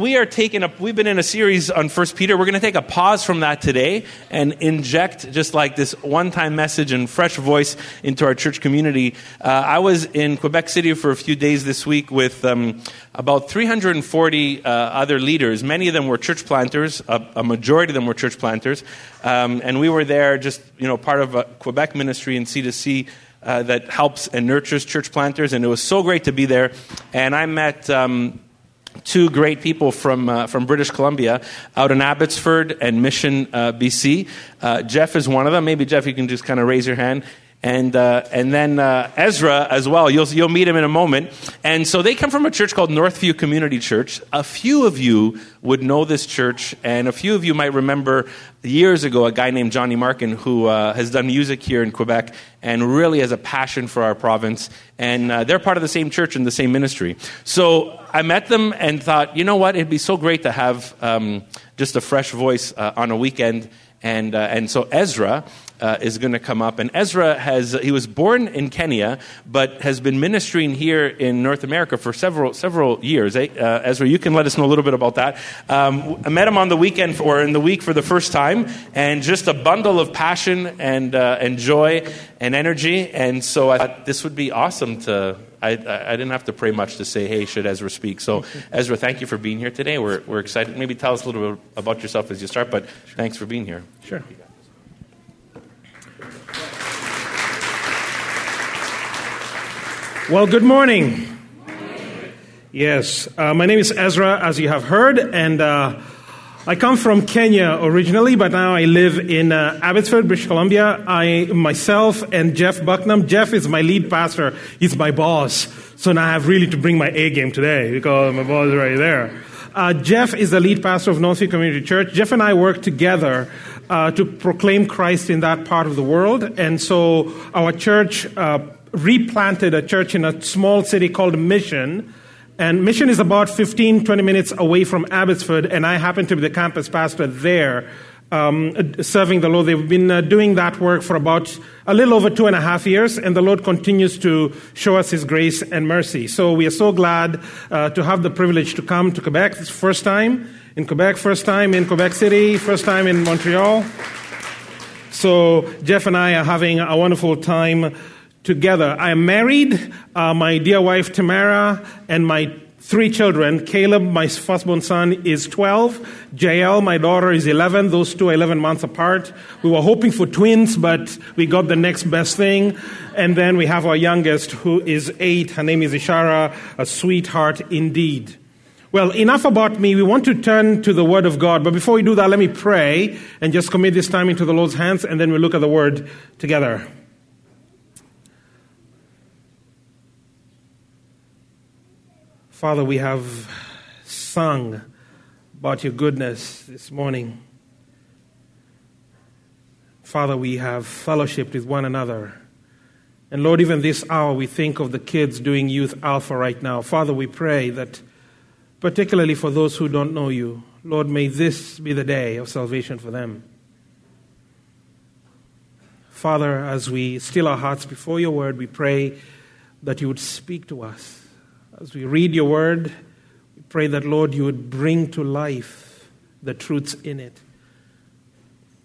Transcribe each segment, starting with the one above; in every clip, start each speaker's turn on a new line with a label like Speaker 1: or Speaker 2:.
Speaker 1: we are taking we've been in a series on First Peter. We're going to take a pause from that today and inject just like this one time message and fresh voice into our church community. Uh, I was in Quebec City for a few days this week with um, about 340 uh, other leaders. Many of them were church planters, a, a majority of them were church planters. Um, and we were there just, you know, part of a Quebec ministry in C2C. Uh, that helps and nurtures church planters, and it was so great to be there. And I met um, two great people from, uh, from British Columbia out in Abbotsford and Mission, uh, BC. Uh, Jeff is one of them. Maybe, Jeff, you can just kind of raise your hand and uh, and then uh, Ezra as well. You'll you'll meet him in a moment. And so they come from a church called Northview Community Church. A few of you would know this church, and a few of you might remember years ago a guy named Johnny Markin who uh, has done music here in Quebec and really has a passion for our province. And uh, they're part of the same church and the same ministry. So I met them and thought, you know what? It'd be so great to have um, just a fresh voice uh, on a weekend. And, uh, and so Ezra uh, is going to come up. And Ezra has, he was born in Kenya, but has been ministering here in North America for several, several years. Uh, Ezra, you can let us know a little bit about that. Um, I met him on the weekend for, or in the week for the first time, and just a bundle of passion and, uh, and joy and energy. And so I thought this would be awesome to, I, I, didn't have to pray much to say, hey, should Ezra speak? So, Ezra, thank you for being here today. We're, we're excited. Maybe tell us a little bit about yourself as you start, but thanks for being here.
Speaker 2: Sure. Well, good morning. Yes, uh, my name is Ezra, as you have heard, and uh, I come from Kenya originally, but now I live in uh, Abbotsford, British Columbia. I myself and Jeff Bucknam. Jeff is my lead pastor. He's my boss, so now I have really to bring my A game today because my boss is right there. Uh, Jeff is the lead pastor of Northview Community Church. Jeff and I work together uh, to proclaim Christ in that part of the world, and so our church uh, replanted a church in a small city called Mission. And Mission is about 15, 20 minutes away from Abbotsford, and I happen to be the campus pastor there, um, serving the Lord. They've been uh, doing that work for about a little over two and a half years, and the Lord continues to show us His grace and mercy. So we are so glad uh, to have the privilege to come to Quebec. It's first time in Quebec, first time in Quebec City, first time in Montreal. So Jeff and I are having a wonderful time together. I am married, uh, my dear wife Tamara, and my three children. Caleb, my firstborn son, is 12. JL, my daughter, is 11. Those two are 11 months apart. We were hoping for twins, but we got the next best thing. And then we have our youngest, who is 8. Her name is Ishara, a sweetheart indeed. Well, enough about me. We want to turn to the Word of God. But before we do that, let me pray and just commit this time into the Lord's hands, and then we'll look at the Word together. Father, we have sung about your goodness this morning. Father, we have fellowshiped with one another. And Lord, even this hour, we think of the kids doing Youth Alpha right now. Father, we pray that, particularly for those who don't know you, Lord, may this be the day of salvation for them. Father, as we still our hearts before your word, we pray that you would speak to us as we read your word, we pray that, Lord, you would bring to life the truths in it.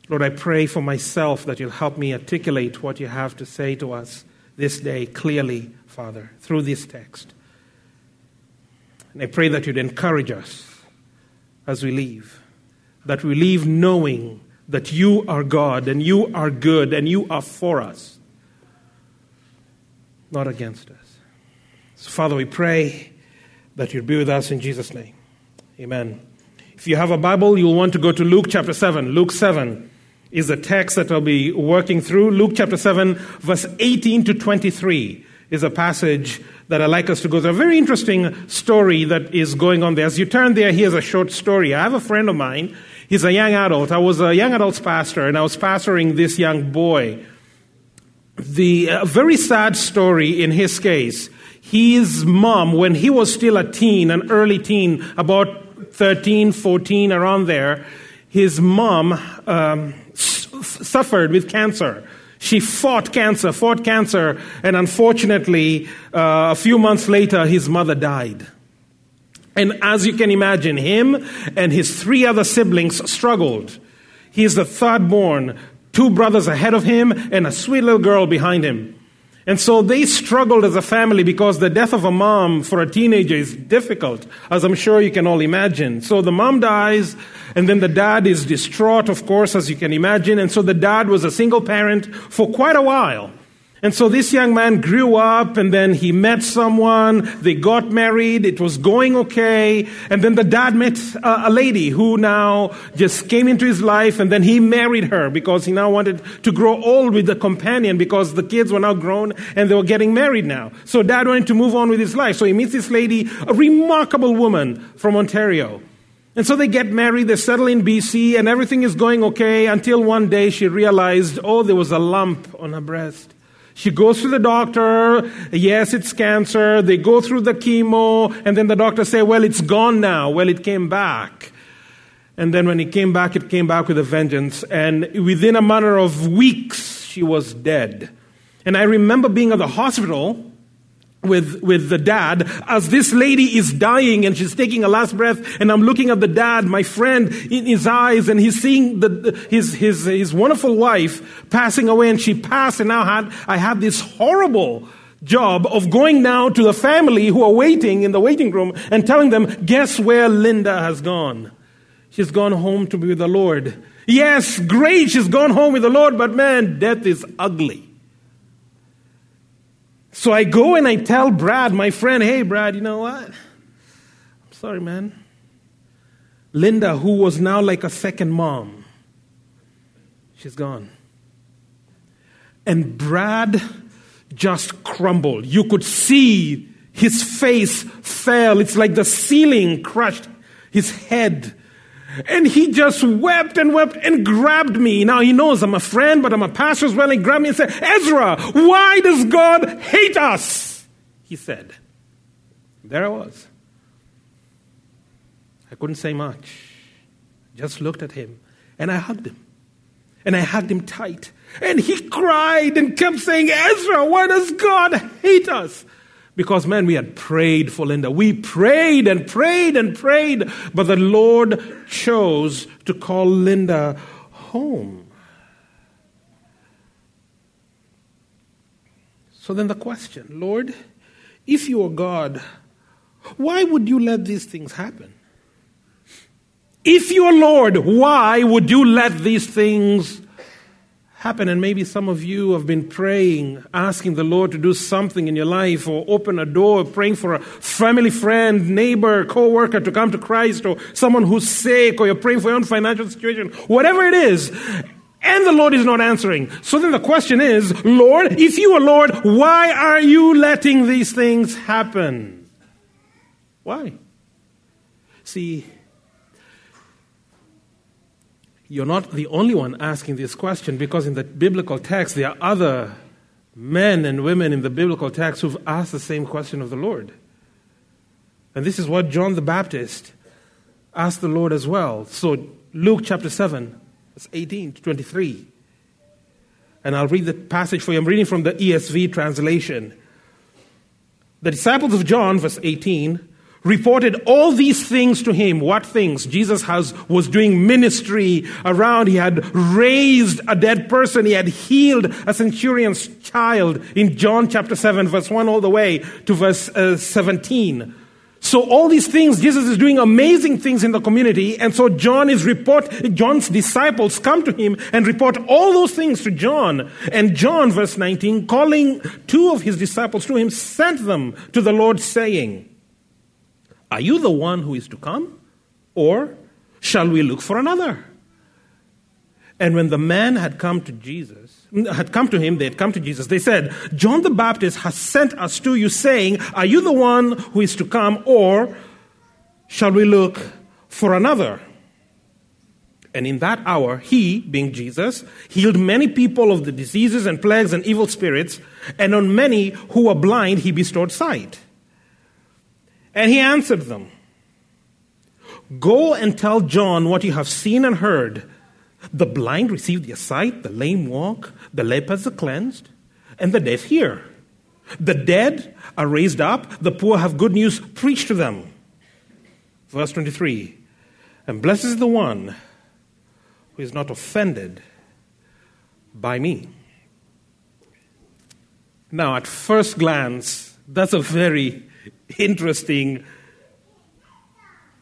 Speaker 2: Lord, I pray for myself that you'll help me articulate what you have to say to us this day clearly, Father, through this text. And I pray that you'd encourage us as we leave, that we leave knowing that you are God and you are good and you are for us, not against us. So, Father, we pray that you'd be with us in Jesus' name. Amen. If you have a Bible, you'll want to go to Luke chapter 7. Luke 7 is the text that I'll be working through. Luke chapter 7, verse 18 to 23 is a passage that I'd like us to go through. A very interesting story that is going on there. As you turn there, here's a short story. I have a friend of mine. He's a young adult. I was a young adults pastor, and I was pastoring this young boy. The uh, very sad story in his case his mom, when he was still a teen, an early teen, about 13, 14, around there, his mom um, suffered with cancer. She fought cancer, fought cancer, and unfortunately, uh, a few months later, his mother died. And as you can imagine, him and his three other siblings struggled. He is the third born, two brothers ahead of him, and a sweet little girl behind him. And so they struggled as a family because the death of a mom for a teenager is difficult, as I'm sure you can all imagine. So the mom dies, and then the dad is distraught, of course, as you can imagine. And so the dad was a single parent for quite a while. And so this young man grew up and then he met someone. They got married. It was going okay. And then the dad met a, a, lady who now just came into his life and then he married her because he now wanted to grow old with the companion because the kids were now grown and they were getting married now. So dad wanted to move on with his life. So he meets this lady, a remarkable woman from Ontario. And so they get married, they settle in BC, and everything is going okay until one day she realized, oh, there was a lump on her breast. She goes to the doctor. Yes, it's cancer. They go through the chemo, and then the doctor say, "Well, it's gone now." Well, it came back. And then when it came back, it came back with a vengeance. And within a matter of weeks, she was dead. And I remember being at the hospital with, with the dad as this lady is dying and she's taking a last breath and I'm looking at the dad, my friend, in his eyes and he's seeing the, his, his, his wonderful wife passing away and she passed and now had, I had this horrible job of going now to the family who are waiting in the waiting room and telling them, guess where Linda has gone? She's gone home to be with the Lord. Yes, great, she's gone home with the Lord, but man, death is ugly. So I go and I tell Brad, my friend, hey, Brad, you know what? I'm sorry, man. Linda, who was now like a second mom, she's gone. And Brad just crumbled. You could see his face fell. It's like the ceiling crushed his head. And he just wept and wept and grabbed me. Now he knows I'm a friend, but I'm a pastor as well. He grabbed me and said, Ezra, why does God hate us? He said. There I was. I couldn't say much. Just looked at him and I hugged him. And I hugged him tight. And he cried and kept saying, Ezra, why does God hate us? Because, man, we had prayed for Linda. We prayed and prayed and prayed, but the Lord chose to call Linda home. So then the question Lord, if you are God, why would you let these things happen? If you are Lord, why would you let these things happen. And maybe some of you have been praying, asking the Lord to do something in your life or open a door, praying for a family friend, neighbor, co worker to come to Christ or someone who's sick or you're praying for your own financial situation, whatever it is. And the Lord is not answering. So then the question is, Lord, if you are Lord, why are you letting these things happen? Why? See, you're not the only one asking this question because in the biblical text there are other men and women in the biblical text who've asked the same question of the Lord. And this is what John the Baptist asked the Lord as well. So, Luke chapter 7, verse 18 to 23. And I'll read the passage for you. I'm reading from the ESV translation. The disciples of John, verse 18, reported all these things to him. What things? Jesus has, was doing ministry around. He had raised a dead person. He had healed a centurion's child in John chapter 7, verse 1 all the way to verse uh, 17. So all these things, Jesus is doing amazing things in the community. And so John is report, John's disciples come to him and report all those things to John. And John, verse 19, calling two of his disciples to him, sent them to the Lord saying, are you the one who is to come? Or shall we look for another? And when the man had come to Jesus, had come to him, they had come to Jesus, they said, John the Baptist has sent us to you, saying, Are you the one who is to come, or shall we look for another? And in that hour, he, being Jesus, healed many people of the diseases and plagues and evil spirits, and on many who were blind, he bestowed sight. And he answered them Go and tell John what you have seen and heard. The blind receive their sight, the lame walk, the lepers are cleansed, and the deaf hear. The dead are raised up, the poor have good news preached to them. Verse 23 And blessed is the one who is not offended by me. Now, at first glance, that's a very interesting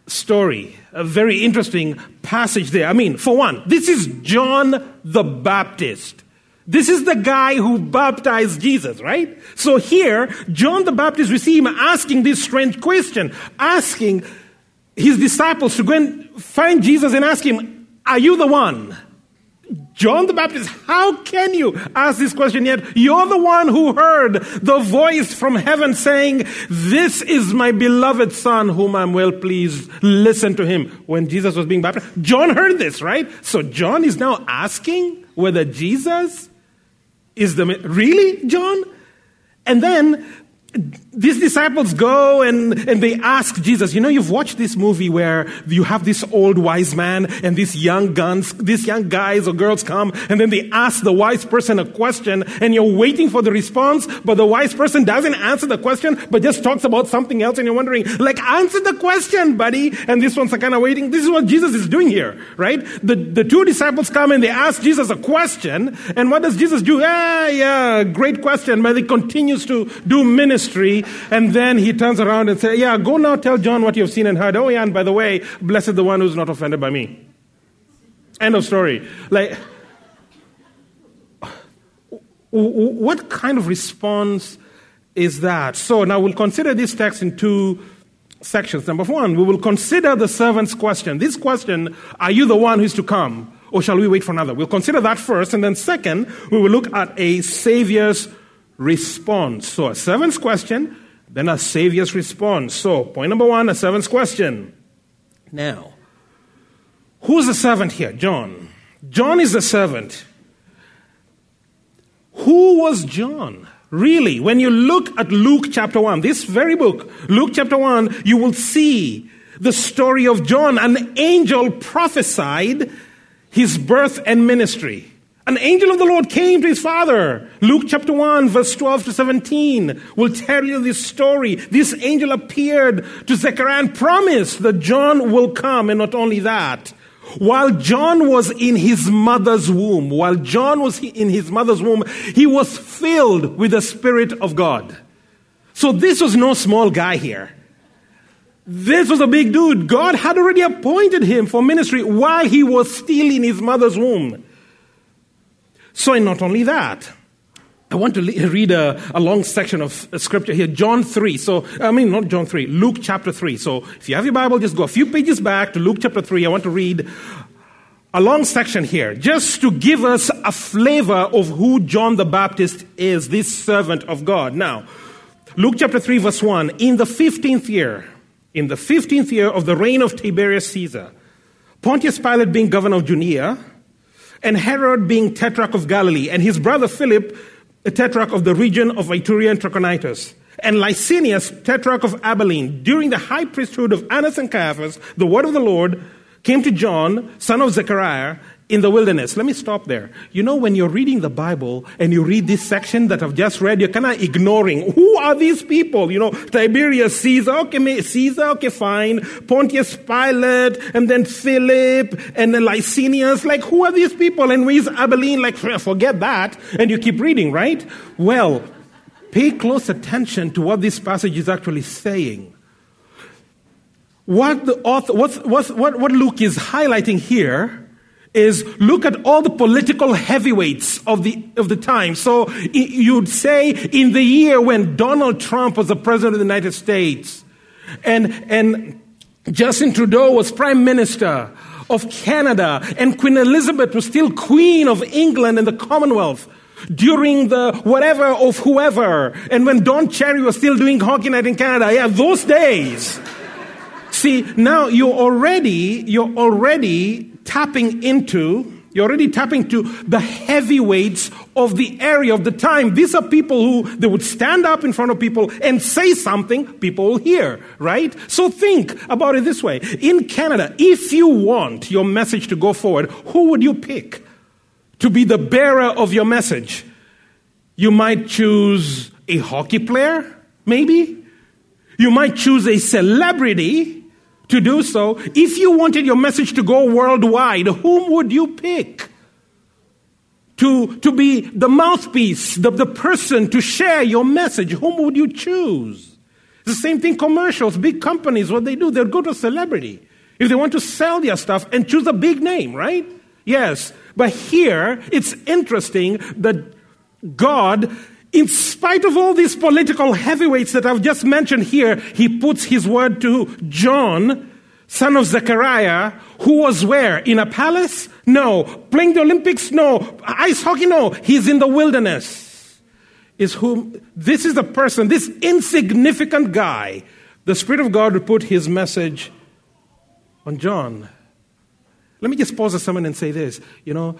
Speaker 2: story, a very interesting passage there. I mean, for one, this is John the Baptist. This is the guy who baptized Jesus, right? So here, John the Baptist, we see him asking this strange question, asking his disciples to go and find Jesus and ask him, Are you the one? John the Baptist, how can you ask this question yet? You're the one who heard the voice from heaven saying, This is my beloved Son whom I'm well pleased. Listen to him. When Jesus was being baptized, John heard this, right? So John is now asking whether Jesus is the. Really, John? And then these disciples go and, and they ask Jesus, you know, you've watched this movie where you have this old wise man and these young guns, these young guys or girls come and then they ask the wise person a question and you're waiting for the response, but the wise person doesn't answer the question, but just talks about something else and you're wondering, like, answer the question, buddy. And this one's kind of waiting. This is what Jesus is doing here, right? The, the two disciples come and they ask Jesus a question and what does Jesus do? Ah, yeah, great question, but he continues to do ministry and then he turns around and says, Yeah, go now tell John what you've seen and heard. Oh, yeah, and by the way, blessed the one who's not offended by me. End of story. Like, what kind of response is that? So now we'll consider this text in two sections. Number one, we will consider the servant's question. This question, are you the one who's to come? Or shall we wait for another? We'll consider that first. And then second, we will look at a Savior's response. So a servant's question, then a Savior's response. So point number one, a servant's question. Now, who's the servant here? John. John is the servant. Who was John? Really, when you look at Luke chapter 1, this very book, Luke chapter 1, you will see the story of John. An angel prophesied his birth and ministry. An angel of the Lord came to his father. Luke chapter 1, verse 12 to 17 will tell you this story. This angel appeared to Zechariah and promised that John will come, and not only that. While John was in his mother's womb, while John was in his mother's womb, he was filled with the Spirit of God. So this was no small guy here. This was a big dude. God had already appointed him for ministry while he was still in his mother's womb. So, and not only that, I want to read a, a, long section of uh, scripture here, John 3. So, I mean, not John 3, Luke chapter 3. So, if you have your Bible, just go a few pages back to Luke chapter 3. I want to read a long section here, just to give us a flavor of who John the Baptist is, this servant of God. Now, Luke chapter 3, verse 1. In the 15th year, in the 15th year of the reign of Tiberius Caesar, Pontius Pilate being governor of Judea, and Herod being tetrarch of Galilee, and his brother Philip, a tetrarch of the region of Iturea and Trachonitis, and Lysanias, tetrarch of Abilene. During the high priesthood of Annas and Caiaphas, the word of the Lord came to John, son of Zechariah, in the wilderness. Let me stop there. You know, when you're reading the Bible and you read this section that I've just read, you're kind of ignoring who are these people? You know, Tiberius Caesar, okay, Caesar, okay, fine. Pontius Pilate, and then Philip, and then Lysanias. Like, who are these people? And where's Abilene? Like, forget that. And you keep reading, right? Well, pay close attention to what this passage is actually saying. What the author, what, what, what Luke is highlighting here is look at all the political heavyweights of the, of the time. So you'd say in the year when Donald Trump was the president of the United States and, and Justin Trudeau was prime minister of Canada and Queen Elizabeth was still queen of England and the Commonwealth during the whatever of whoever and when Don Cherry was still doing hockey night in Canada. Yeah, those days. See, now you're already, you're already tapping into, you're already tapping to the heavyweights of the area of the time. These are people who they would stand up in front of people and say something people will hear, right? So think about it this way. In Canada, if you want your message to go forward, who would you pick to be the bearer of your message? You might choose a hockey player, maybe. You might choose a celebrity to do so, if you wanted your message to go worldwide, whom would you pick? To, to be the mouthpiece, the, the person to share your message, whom would you choose? It's the same thing commercials, big companies, what they do, they'll go to a celebrity. If they want to sell their stuff and choose a big name, right? Yes. But here, it's interesting that God in spite of all these political heavyweights that I've just mentioned here, he puts his word to John, son of Zechariah, who was where? In a palace? No. Playing the Olympics? No. Ice hockey? No. He's in the wilderness. Is whom, this is the person, this insignificant guy, the Spirit of God would put his message on John. Let me just pause a moment and say this. You know,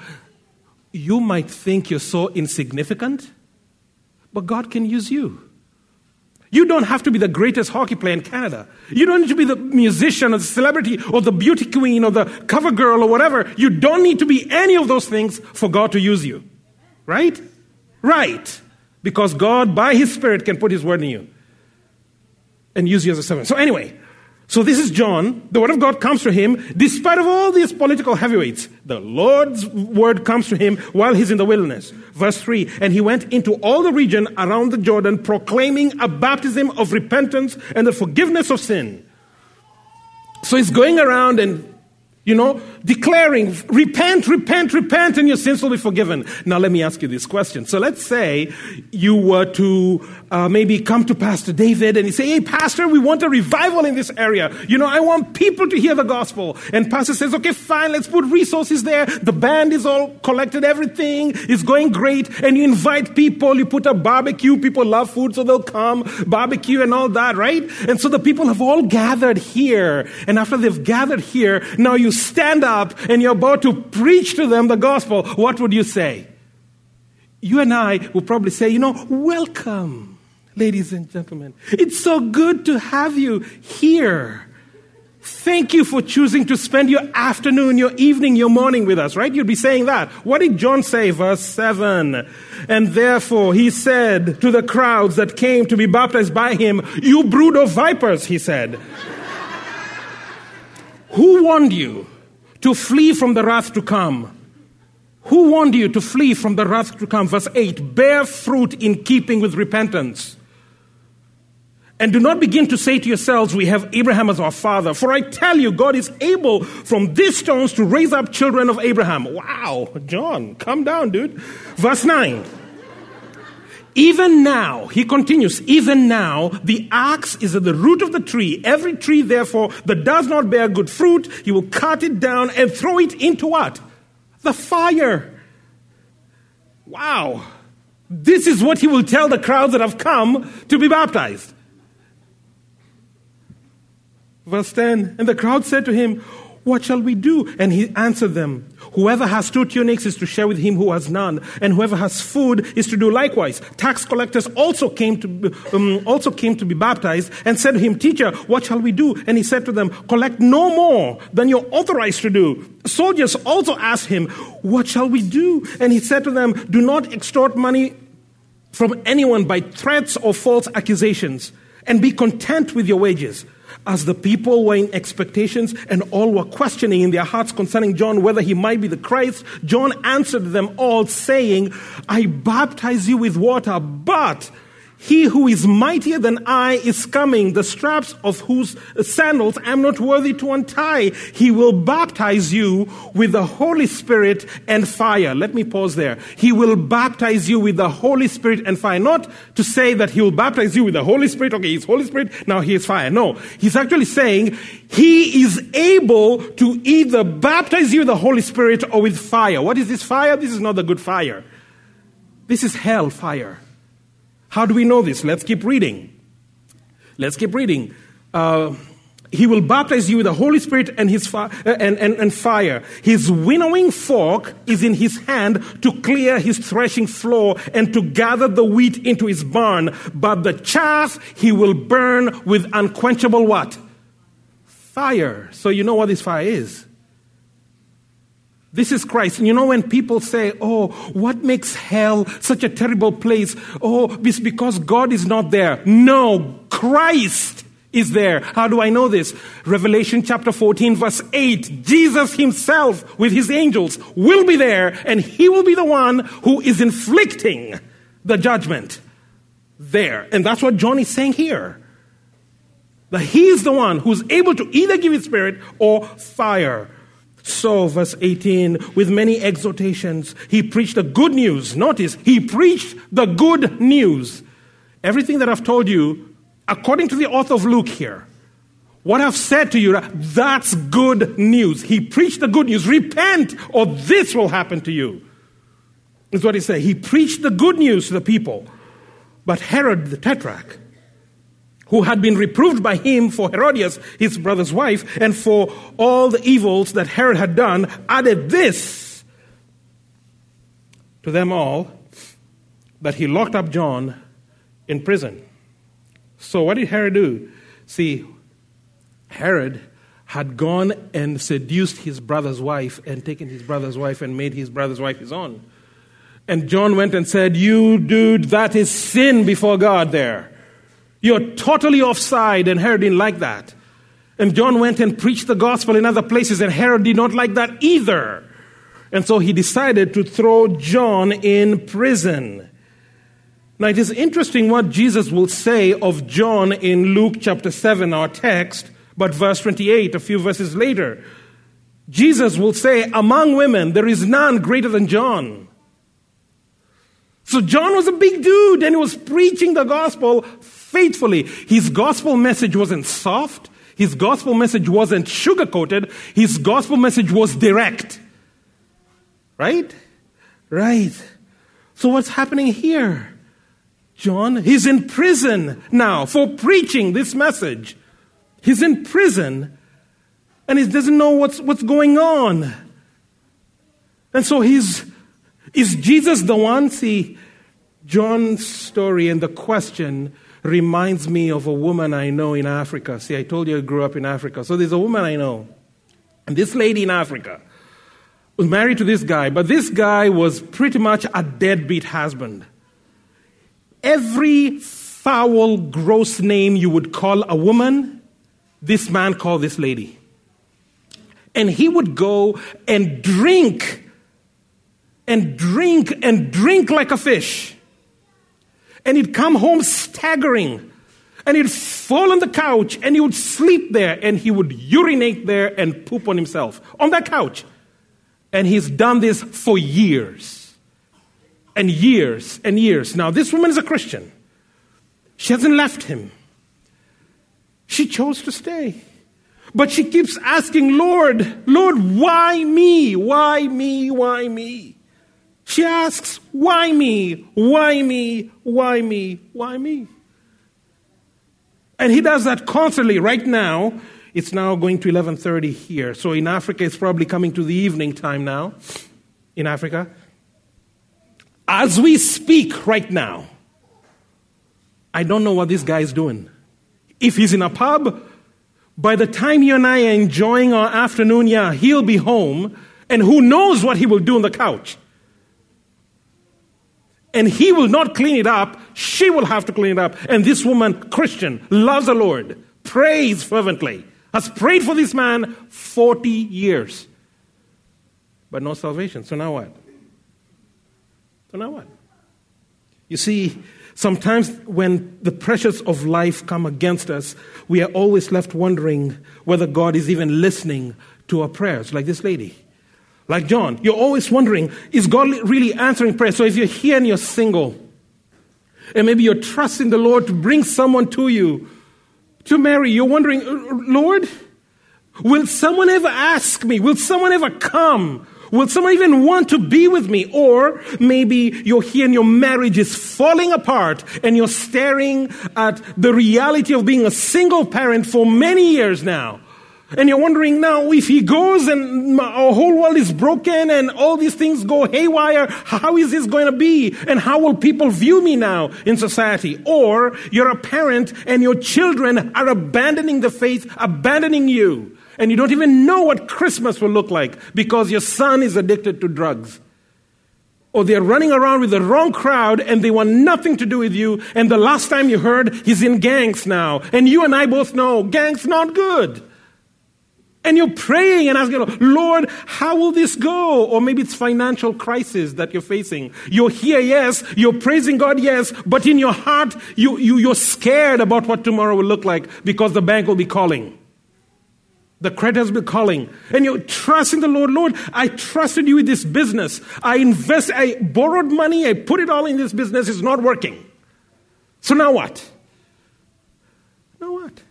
Speaker 2: you might think you're so insignificant but God can use you. You don't have to be the greatest hockey player in Canada. You don't need to be the musician or the celebrity or the beauty queen or the cover girl or whatever. You don't need to be any of those things for God to use you. Right? Right. Because God, by His Spirit, can put His word in you and use you as a servant. So, anyway, so this is John. The word of God comes to him despite of all these political heavyweights. The Lord's word comes to him while he's in the wilderness. Verse 3, and he went into all the region around the Jordan proclaiming a baptism of repentance and the forgiveness of sin. So he's going around and you know, declaring, repent, repent, repent, and your sins will be forgiven. Now, let me ask you this question. So, let's say you were to uh, maybe come to Pastor David and you say, Hey, Pastor, we want a revival in this area. You know, I want people to hear the gospel. And Pastor says, Okay, fine, let's put resources there. The band is all collected, everything is going great. And you invite people, you put a barbecue. People love food, so they'll come, barbecue and all that, right? And so the people have all gathered here. And after they've gathered here, now you stand up and you're about to preach to them the gospel, what would you say? You and I would probably say, you know, welcome, ladies and gentlemen. It's so good to have you here. Thank you for choosing to spend your afternoon, your evening, your morning with us, right? You'd be saying that. What did John say? Verse 7. And therefore he said to the crowds that came to be baptized by him, You brood of vipers, he said. Who warned you to flee from the wrath to come. Who warned you to flee from the wrath to come? Verse 8 Bear fruit in keeping with repentance. And do not begin to say to yourselves, We have Abraham as our father. For I tell you, God is able from these stones to raise up children of Abraham. Wow, John, come down, dude. Verse 9. Even now, he continues, even now, the axe is at the root of the tree. Every tree, therefore, that does not bear good fruit, he will cut it down and throw it into what? The fire. Wow. This is what he will tell the crowds that have come to be baptized. Verse 10 And the crowd said to him, What shall we do? And he answered them, Whoever has two tunics is to share with him who has none, and whoever has food is to do likewise. Tax collectors also came to um, also came to be baptized, and said to him, "Teacher, what shall we do?" And he said to them, "Collect no more than you're authorized to do." Soldiers also asked him, "What shall we do?" And he said to them, "Do not extort money from anyone by threats or false accusations, and be content with your wages." As the people were in expectations and all were questioning in their hearts concerning John whether he might be the Christ, John answered them all, saying, I baptize you with water, but he who is mightier than I is coming, the straps of whose sandals I am not worthy to untie. He will baptize you with the Holy Spirit and fire. Let me pause there. He will baptize you with the Holy Spirit and fire. Not to say that he will baptize you with the Holy Spirit. Okay, he's Holy Spirit, now he is fire. No. He's actually saying he is able to either baptize you with the Holy Spirit or with fire. What is this fire? This is not the good fire. This is hell fire. How do we know this? Let's keep reading. Let's keep reading. Uh, he will baptize you with the Holy Spirit and, his fi- uh, and, and, and fire. His winnowing fork is in his hand to clear his threshing floor and to gather the wheat into his barn. But the chaff he will burn with unquenchable what? Fire. So you know what this fire is. This is Christ. And you know, when people say, Oh, what makes hell such a terrible place? Oh, it's because God is not there. No, Christ is there. How do I know this? Revelation chapter 14 verse 8. Jesus himself with his angels will be there and he will be the one who is inflicting the judgment there. And that's what John is saying here. That he is the one who's able to either give his spirit or fire. So, verse 18, with many exhortations, he preached the good news. Notice, he preached the good news. Everything that I've told you, according to the author of Luke here, what I've said to you, that's good news. He preached the good news. Repent, or this will happen to you. Is what he said. He preached the good news to the people. But Herod the Tetrarch, who had been reproved by him for Herodias, his brother's wife, and for all the evils that Herod had done, added this to them all that he locked up John in prison. So, what did Herod do? See, Herod had gone and seduced his brother's wife and taken his brother's wife and made his brother's wife his own. And John went and said, You dude, that is sin before God there. You're totally offside, and Herod didn't like that. And John went and preached the gospel in other places, and Herod did not like that either. And so he decided to throw John in prison. Now, it is interesting what Jesus will say of John in Luke chapter 7, our text, but verse 28, a few verses later. Jesus will say, Among women, there is none greater than John. So John was a big dude and he was preaching the gospel faithfully. His gospel message wasn't soft. His gospel message wasn't sugar coated. His gospel message was direct. Right? Right. So what's happening here? John, he's in prison now for preaching this message. He's in prison and he doesn't know what's, what's going on. And so he's is Jesus the one? See, John's story and the question reminds me of a woman I know in Africa. See, I told you I grew up in Africa. So there's a woman I know. And this lady in Africa was married to this guy, but this guy was pretty much a deadbeat husband. Every foul, gross name you would call a woman, this man called this lady. And he would go and drink and drink and drink like a fish. And he'd come home staggering. And he'd fall on the couch and he would sleep there and he would urinate there and poop on himself on that couch. And he's done this for years and years and years. Now, this woman is a Christian. She hasn't left him. She chose to stay. But she keeps asking, Lord, Lord, why me? Why me? Why me? She asks, Why me? Why me? Why me? Why me? And he does that constantly. Right now, it's now going to 11:30 here. So in Africa, it's probably coming to the evening time now. In Africa, as we speak right now, I don't know what this guy is doing. If he's in a pub, by the time you and I are enjoying our afternoon, yeah, he'll be home, and who knows what he will do on the couch and he will not clean it up. She will have to clean it up. And this woman, Christian, loves the Lord, prays fervently, has prayed for this man 40 years, but no salvation. So now what? So now what? You see, sometimes when the pressures of life come against us, we are always left wondering whether God is even listening to our prayers, like this lady. Like John, you're always wondering, is God really answering prayer? So if you're here and you're single, and maybe you're trusting the Lord to bring someone to you to marry, you're wondering, Lord, will someone ever ask me? Will someone ever come? Will someone even want to be with me? Or maybe you're here and your marriage is falling apart and you're staring at the reality of being a single parent for many years now. And you're wondering now if he goes and our whole world is broken and all these things go haywire, how is this going to be? And how will people view me now in society? Or you're a parent and your children are abandoning the faith, abandoning you. And you don't even know what Christmas will look like because your son is addicted to drugs. or they're running around with the wrong crowd and they want nothing to do with you. And the last time you heard, he's in gangs now. And you and I both know gangs not good. And you're praying and asking, Lord, how will this go? Or maybe it's financial crisis that you're facing. You're here, yes. You're praising God, yes. But in your heart, you, you, you're scared about what tomorrow will look like because the bank will be calling. The creditors will be calling. And you're trusting the Lord. Lord, I trusted you with this business. I invest, I borrowed money. I put it all in this business. It's not working. So now what? Now what?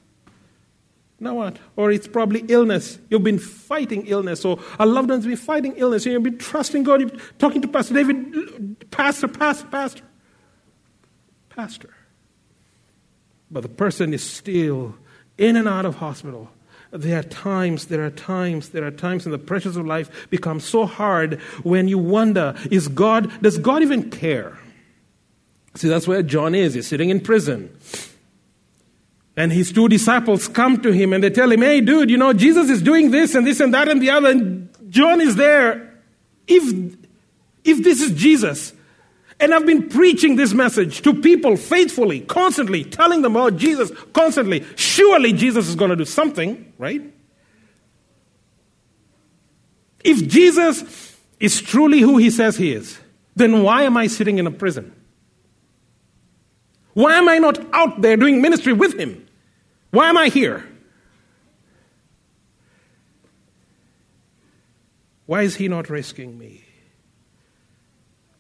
Speaker 2: Now what? Or it's probably illness. You've been fighting illness, or a loved one's been fighting illness, and you've been trusting God. You're talking to Pastor David, Pastor, Pastor, Pastor, Pastor. But the person is still in and out of hospital. There are times, there are times, there are times, and the pressures of life become so hard when you wonder, is God, does God even care? See, that's where John is. He's sitting in prison. And his two disciples come to him and they tell him, hey, dude, you know, Jesus is doing this and this and that and the other. And John is there. If, if this is Jesus, and I've been preaching this message to people faithfully, constantly, telling them about Jesus constantly, surely Jesus is going to do something, right? If Jesus is truly who he says he is, then why am I sitting in a prison? Why am I not out there doing ministry with him? Why am I here? Why is he not rescuing me?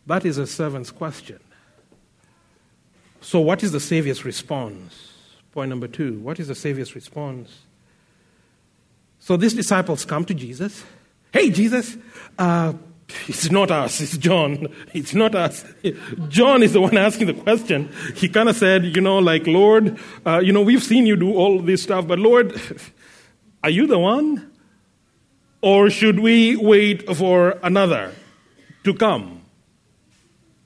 Speaker 2: That is a servant's question. So, what is the Savior's response? Point number two what is the Savior's response? So, these disciples come to Jesus. Hey, Jesus, uh, it's not us, it's John. It's not us. John is the one asking the question. He kind of said, you know, like, Lord, uh, you know, we've seen you do all this stuff, but Lord, are you the one? Or should we wait for another to come?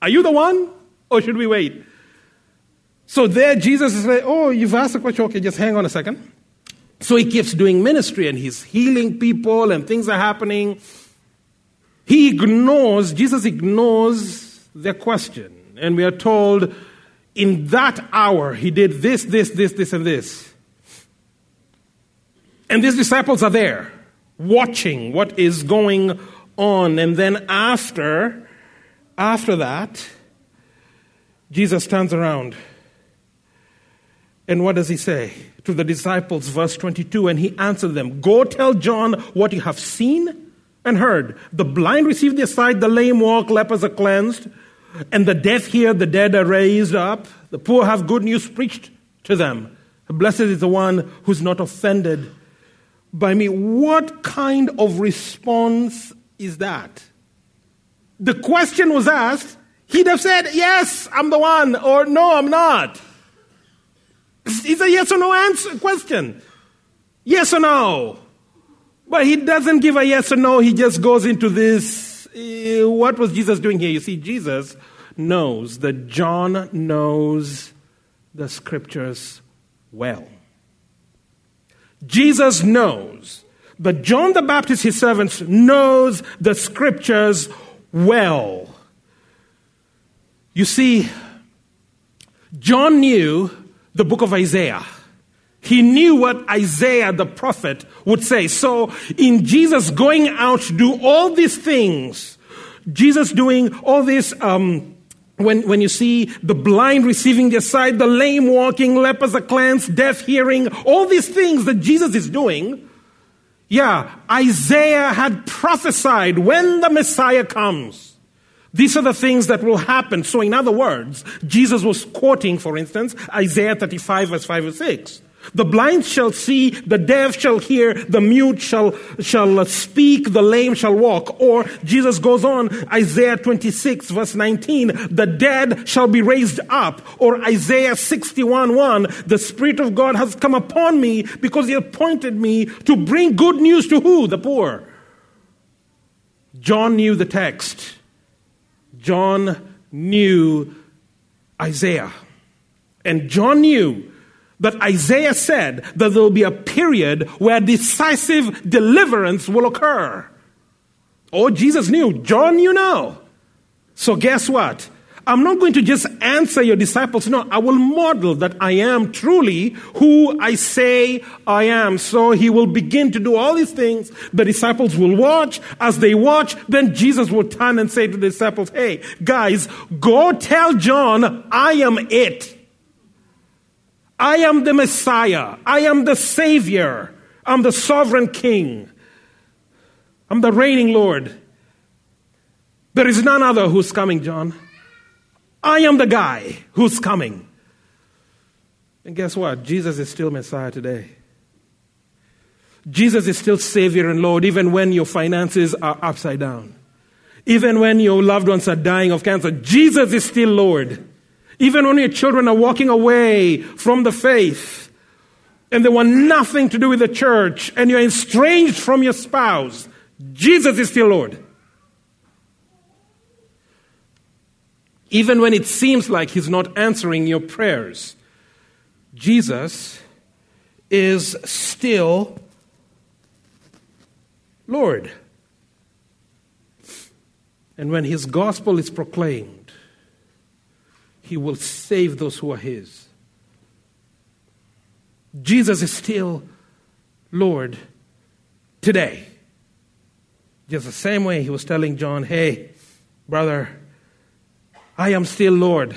Speaker 2: Are you the one? Or should we wait? So there, Jesus is like, oh, you've asked a question. Okay, just hang on a second. So he keeps doing ministry and he's healing people and things are happening. He ignores, Jesus ignores their question. And we are told in that hour he did this, this, this, this, and this. And these disciples are there watching what is going on. And then after, after that, Jesus turns around. And what does he say to the disciples? Verse 22 And he answered them, Go tell John what you have seen and heard. The blind receive their sight, the lame walk, lepers are cleansed, and the deaf hear, the dead are raised up, the poor have good news preached to them. Blessed is the one who's not offended by me. What kind of response is that? The question was asked, he'd have said, Yes, I'm the one, or No, I'm not. It's a yes or no answer question. Yes or no? But he doesn't give a yes or no, he just goes into this. Uh, what was Jesus doing here? You see, Jesus knows that John knows the scriptures well. Jesus knows that John the Baptist, his servants, knows the scriptures well. You see, John knew the book of Isaiah. He knew what Isaiah the prophet would say. So, in Jesus going out to do all these things, Jesus doing all this, um, when, when you see the blind receiving their sight, the lame walking, lepers are cleansed, deaf hearing, all these things that Jesus is doing, yeah, Isaiah had prophesied when the Messiah comes. These are the things that will happen. So, in other words, Jesus was quoting, for instance, Isaiah 35, verse 5 or 6. The blind shall see, the deaf shall hear, the mute shall, shall speak, the lame shall walk. Or Jesus goes on, Isaiah 26 verse 19, the dead shall be raised up. Or Isaiah 61 1, the Spirit of God has come upon me because he appointed me to bring good news to who? The poor. John knew the text. John knew Isaiah. And John knew but Isaiah said that there will be a period where decisive deliverance will occur. Oh, Jesus knew. John, you know. So, guess what? I'm not going to just answer your disciples. No, I will model that I am truly who I say I am. So he will begin to do all these things. The disciples will watch. As they watch, then Jesus will turn and say to the disciples, Hey, guys, go tell John I am it. I am the Messiah. I am the Savior. I'm the sovereign King. I'm the reigning Lord. There is none other who's coming, John. I am the guy who's coming. And guess what? Jesus is still Messiah today. Jesus is still Savior and Lord, even when your finances are upside down. Even when your loved ones are dying of cancer, Jesus is still Lord. Even when your children are walking away from the faith and they want nothing to do with the church and you're estranged from your spouse, Jesus is still Lord. Even when it seems like He's not answering your prayers, Jesus is still Lord. And when His gospel is proclaimed, He will save those who are His. Jesus is still Lord today. Just the same way He was telling John, hey, brother, I am still Lord.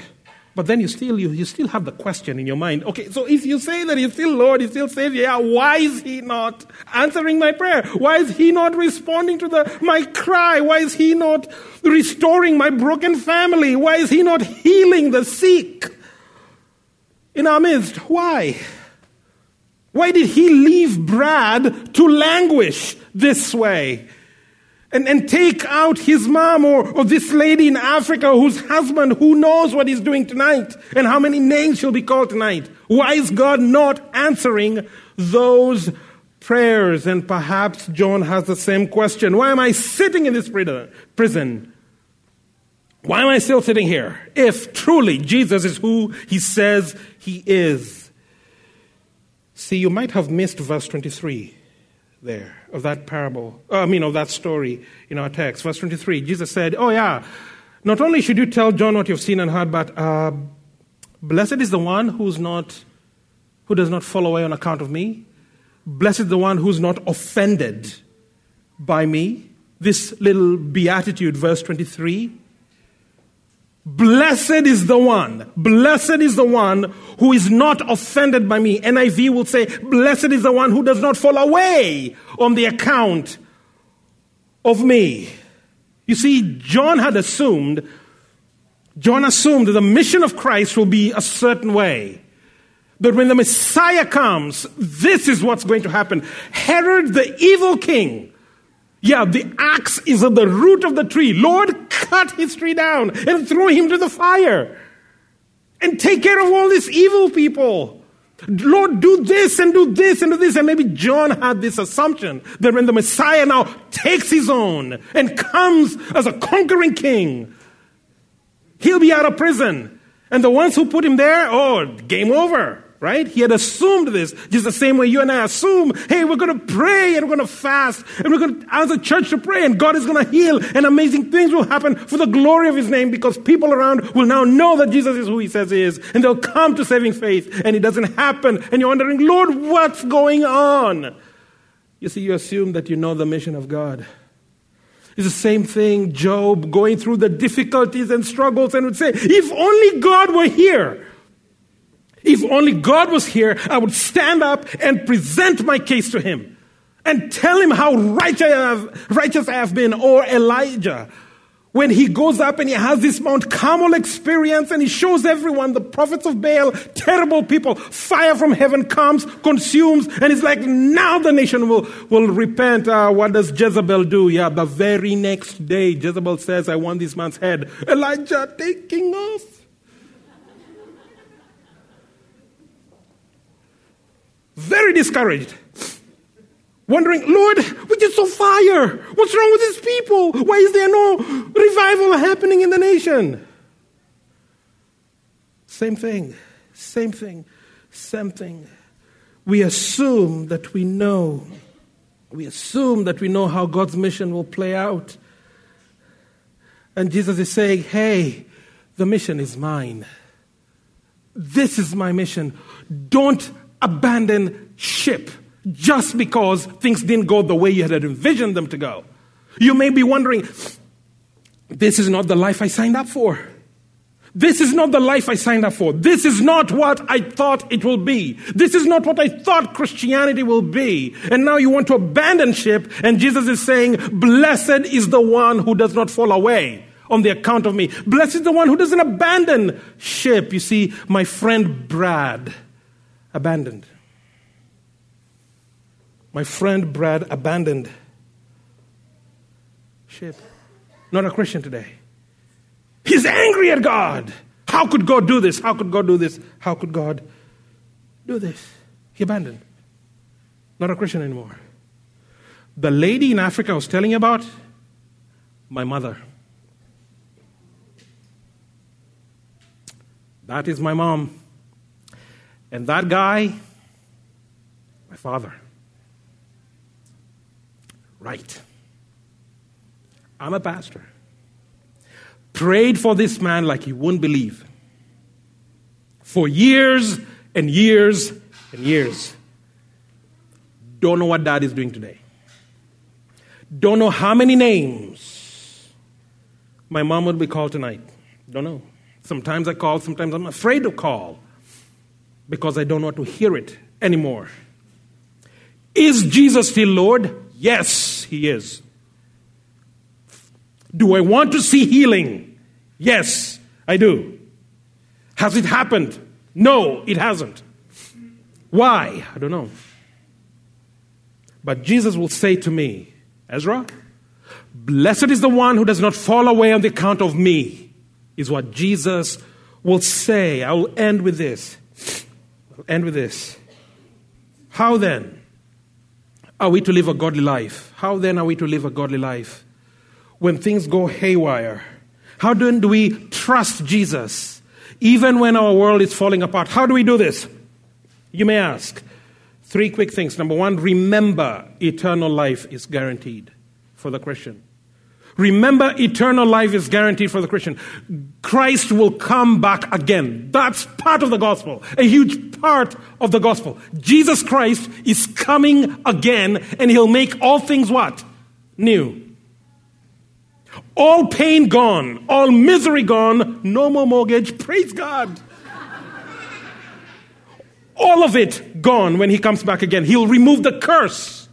Speaker 2: But then you still you, you still have the question in your mind. Okay, so if you say that he's still Lord, he's still Savior, yeah, why is he not answering my prayer? Why is he not responding to the my cry? Why is he not restoring my broken family? Why is he not healing the sick in our midst? Why? Why did he leave Brad to languish this way? And, and take out his mom or, or this lady in Africa whose husband, who knows what he's doing tonight and how many names she'll be called tonight. Why is God not answering those prayers? And perhaps John has the same question. Why am I sitting in this prison? Why am I still sitting here? If truly Jesus is who he says he is. See, you might have missed verse 23 there of that parable, uh, I mean, of that story in our text. Verse 23, Jesus said, Oh, yeah, not only should you tell John what you've seen and heard, but uh, blessed is the one who's not, who does not fall away on account of me. Blessed is the one who's not offended by me. This little beatitude, verse 23, Blessed is the one, blessed is the one who is not offended by me. NIV will say, Blessed is the one who does not fall away on the account of me. You see, John had assumed, John assumed that the mission of Christ will be a certain way. But when the Messiah comes, this is what's going to happen. Herod, the evil king, yeah, the axe is at the root of the tree. Lord, cut his tree down and throw him to the fire. And take care of all these evil people. Lord, do this and do this and do this. And maybe John had this assumption that when the Messiah now takes his own and comes as a conquering king, he'll be out of prison. And the ones who put him there, oh, game over right? He had assumed this, just the same way you and I assume, hey, we're going to pray and we're going to fast and we're going to, as a church to pray and God is going to heal and amazing things will happen for the glory of His name because people around will now know that Jesus is who He says He is and they'll come to saving faith and it doesn't happen and you're wondering, Lord, what's going on? You see, you assume that you know the mission of God. It's the same thing, Job going through the difficulties and struggles and would say, if only God were here. If only God was here, I would stand up and present my case to him and tell him how righteous I have, been. Or Elijah, when he goes up and he has this Mount Carmel experience and he shows everyone, the prophets of Baal, terrible people, fire from heaven comes, consumes, and it's like, now the nation will, will repent. Uh, what does Jezebel do? Yeah, the very next day, Jezebel says, I want this man's head. Elijah taking off very discouraged. Wondering, Lord, we just fire. What's wrong with these people? Why is there no revival happening in the nation? Same thing, same thing, same thing. We assume that we know. We assume that we know how God's mission will play out. And Jesus is saying, hey, the mission is mine. This is my mission. Don't abandon ship just because things didn't go the way you had envisioned them to go. You may be wondering, this is not the life I signed up for. This is not the life I signed up for. This is not what I thought it will be. This is not what I thought Christianity will be. And now you want to abandon ship, and Jesus is saying, Blessed is the one who does not fall away on the account of me. Blessed is the one who doesn't abandon ship. You see, my friend Brad abandoned. My friend Brad abandoned ship. Not a Christian today. He's angry at God. How could God do this? How could God do this? How could God do this? He abandoned. Not a Christian anymore. The lady in Africa I was telling you about, my mother. That is my mom. And that guy, my father. Right. I'm a pastor prayed for this man like you wouldn't believe for years and years and years. Don't know what dad is doing today. Don't know how many names my mom would be called tonight. Don't know. Sometimes I call, sometimes I'm afraid to call because I don't want to hear it anymore. Is Jesus still Lord? Yes, He is. Do I want to see healing? Yes, I do. Has it happened? No, it hasn't. Why? I don't know. But Jesus will say to me, Ezra, blessed is the one who does not fall away on the account of me, is what Jesus will say. I will end with this. End with this. How then are we to live a godly life? How then are we to live a godly life? When things go haywire, how do we trust Jesus even when our world is falling apart? How do we do this? You may ask. Three quick things. Number one, remember eternal life is guaranteed for the Christian. Remember, eternal life is guaranteed for the Christian. Christ will come back again. That's part of the gospel, a huge part of the gospel. Jesus Christ is coming again, and he'll make all things what? New. All pain gone, all misery gone, no more mortgage. Praise God. all of it gone when he comes back again. He'll remove the curse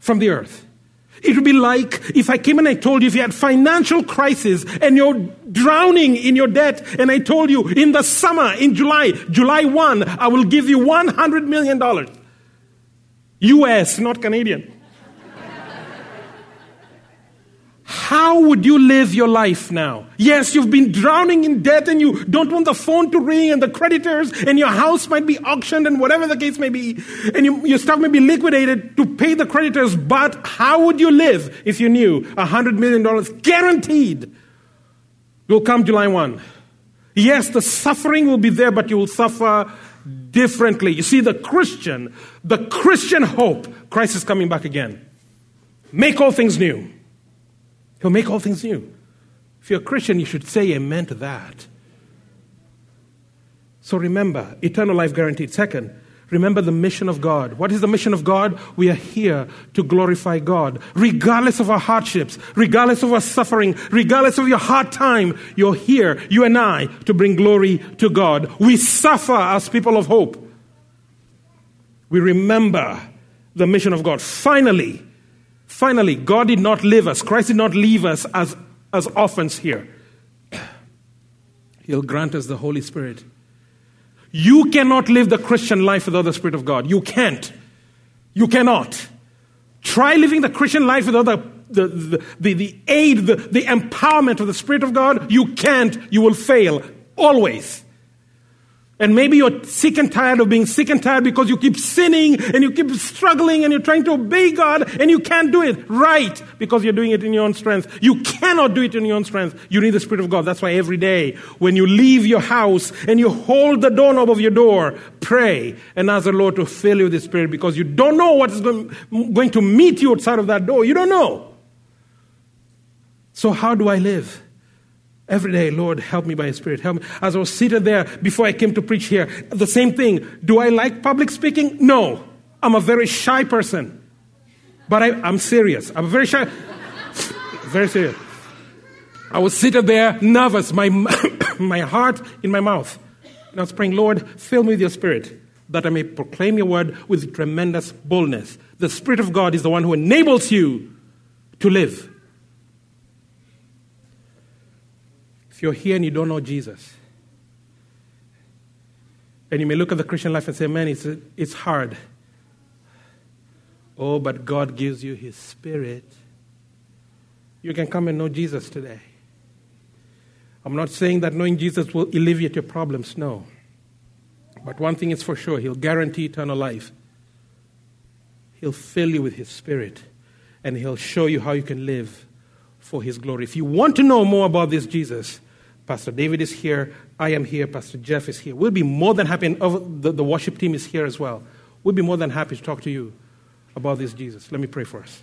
Speaker 2: from the earth. It would be like if I came and I told you if you had financial crisis and you're drowning in your debt and I told you in the summer, in July, July 1, I will give you $100 million. US, not Canadian. How would you live your life now? Yes, you've been drowning in debt and you don't want the phone to ring and the creditors and your house might be auctioned and whatever the case may be and you, your stuff may be liquidated to pay the creditors. But how would you live if you knew a hundred million dollars guaranteed will come July 1? Yes, the suffering will be there, but you will suffer differently. You see, the Christian, the Christian hope, Christ is coming back again. Make all things new. He'll make all things new. If you're a Christian, you should say amen to that. So remember, eternal life guaranteed. Second, remember the mission of God. What is the mission of God? We are here to glorify God. Regardless of our hardships, regardless of our suffering, regardless of your hard time, you're here, you and I, to bring glory to God. We suffer as people of hope. We remember the mission of God. Finally, Finally, God did not leave us, Christ did not leave us as, as orphans here. He'll grant us the Holy Spirit. You cannot live the Christian life without the Spirit of God. You can't. You cannot. Try living the Christian life without the, the, the, the, the aid, the, the empowerment of the Spirit of God. You can't. You will fail. Always. And maybe you're sick and tired of being sick and tired because you keep sinning and you keep struggling and you're trying to obey God and you can't do it right because you're doing it in your own strength. You cannot do it in your own strength. You need the Spirit of God. That's why every day when you leave your house and you hold the doorknob of your door, pray and ask the Lord to fill you with the Spirit because you don't know what is going to meet you outside of that door. You don't know. So, how do I live? Every day, Lord, help me by your Spirit. Help me. As I was seated there before I came to preach here, the same thing. Do I like public speaking? No. I'm a very shy person. But I, am serious. I'm very shy. very serious. I was seated there, nervous, my, my heart in my mouth. And I was praying, Lord, fill me with your Spirit that I may proclaim your word with tremendous boldness. The Spirit of God is the one who enables you to live. If you're here and you don't know Jesus, and you may look at the Christian life and say, man, it's, it's hard. Oh, but God gives you His Spirit. You can come and know Jesus today. I'm not saying that knowing Jesus will alleviate your problems, no. But one thing is for sure He'll guarantee eternal life. He'll fill you with His Spirit, and He'll show you how you can live for His glory. If you want to know more about this Jesus, Pastor David is here. I am here. Pastor Jeff is here. We'll be more than happy, and the, the worship team is here as well. We'll be more than happy to talk to you about this Jesus. Let me pray for us.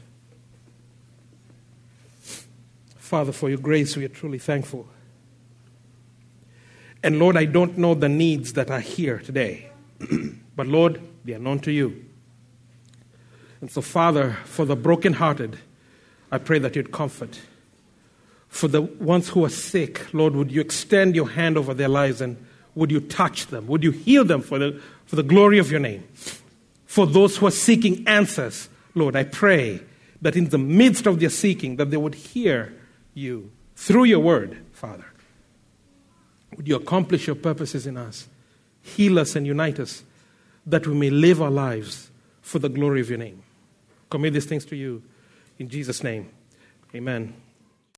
Speaker 2: Father, for your grace, we are truly thankful. And Lord, I don't know the needs that are here today, but Lord, they are known to you. And so, Father, for the brokenhearted, I pray that you'd comfort for the ones who are sick, Lord, would you extend your hand over their lives and would you touch them? Would you heal them for the, for the glory of your name? For those who are seeking answers, Lord, I pray that in the midst of their seeking, that they would hear you through your word, Father. Would you accomplish your purposes in us? Heal us and unite us that we may live our lives for the glory of your name. Commit these things to you in Jesus' name. Amen.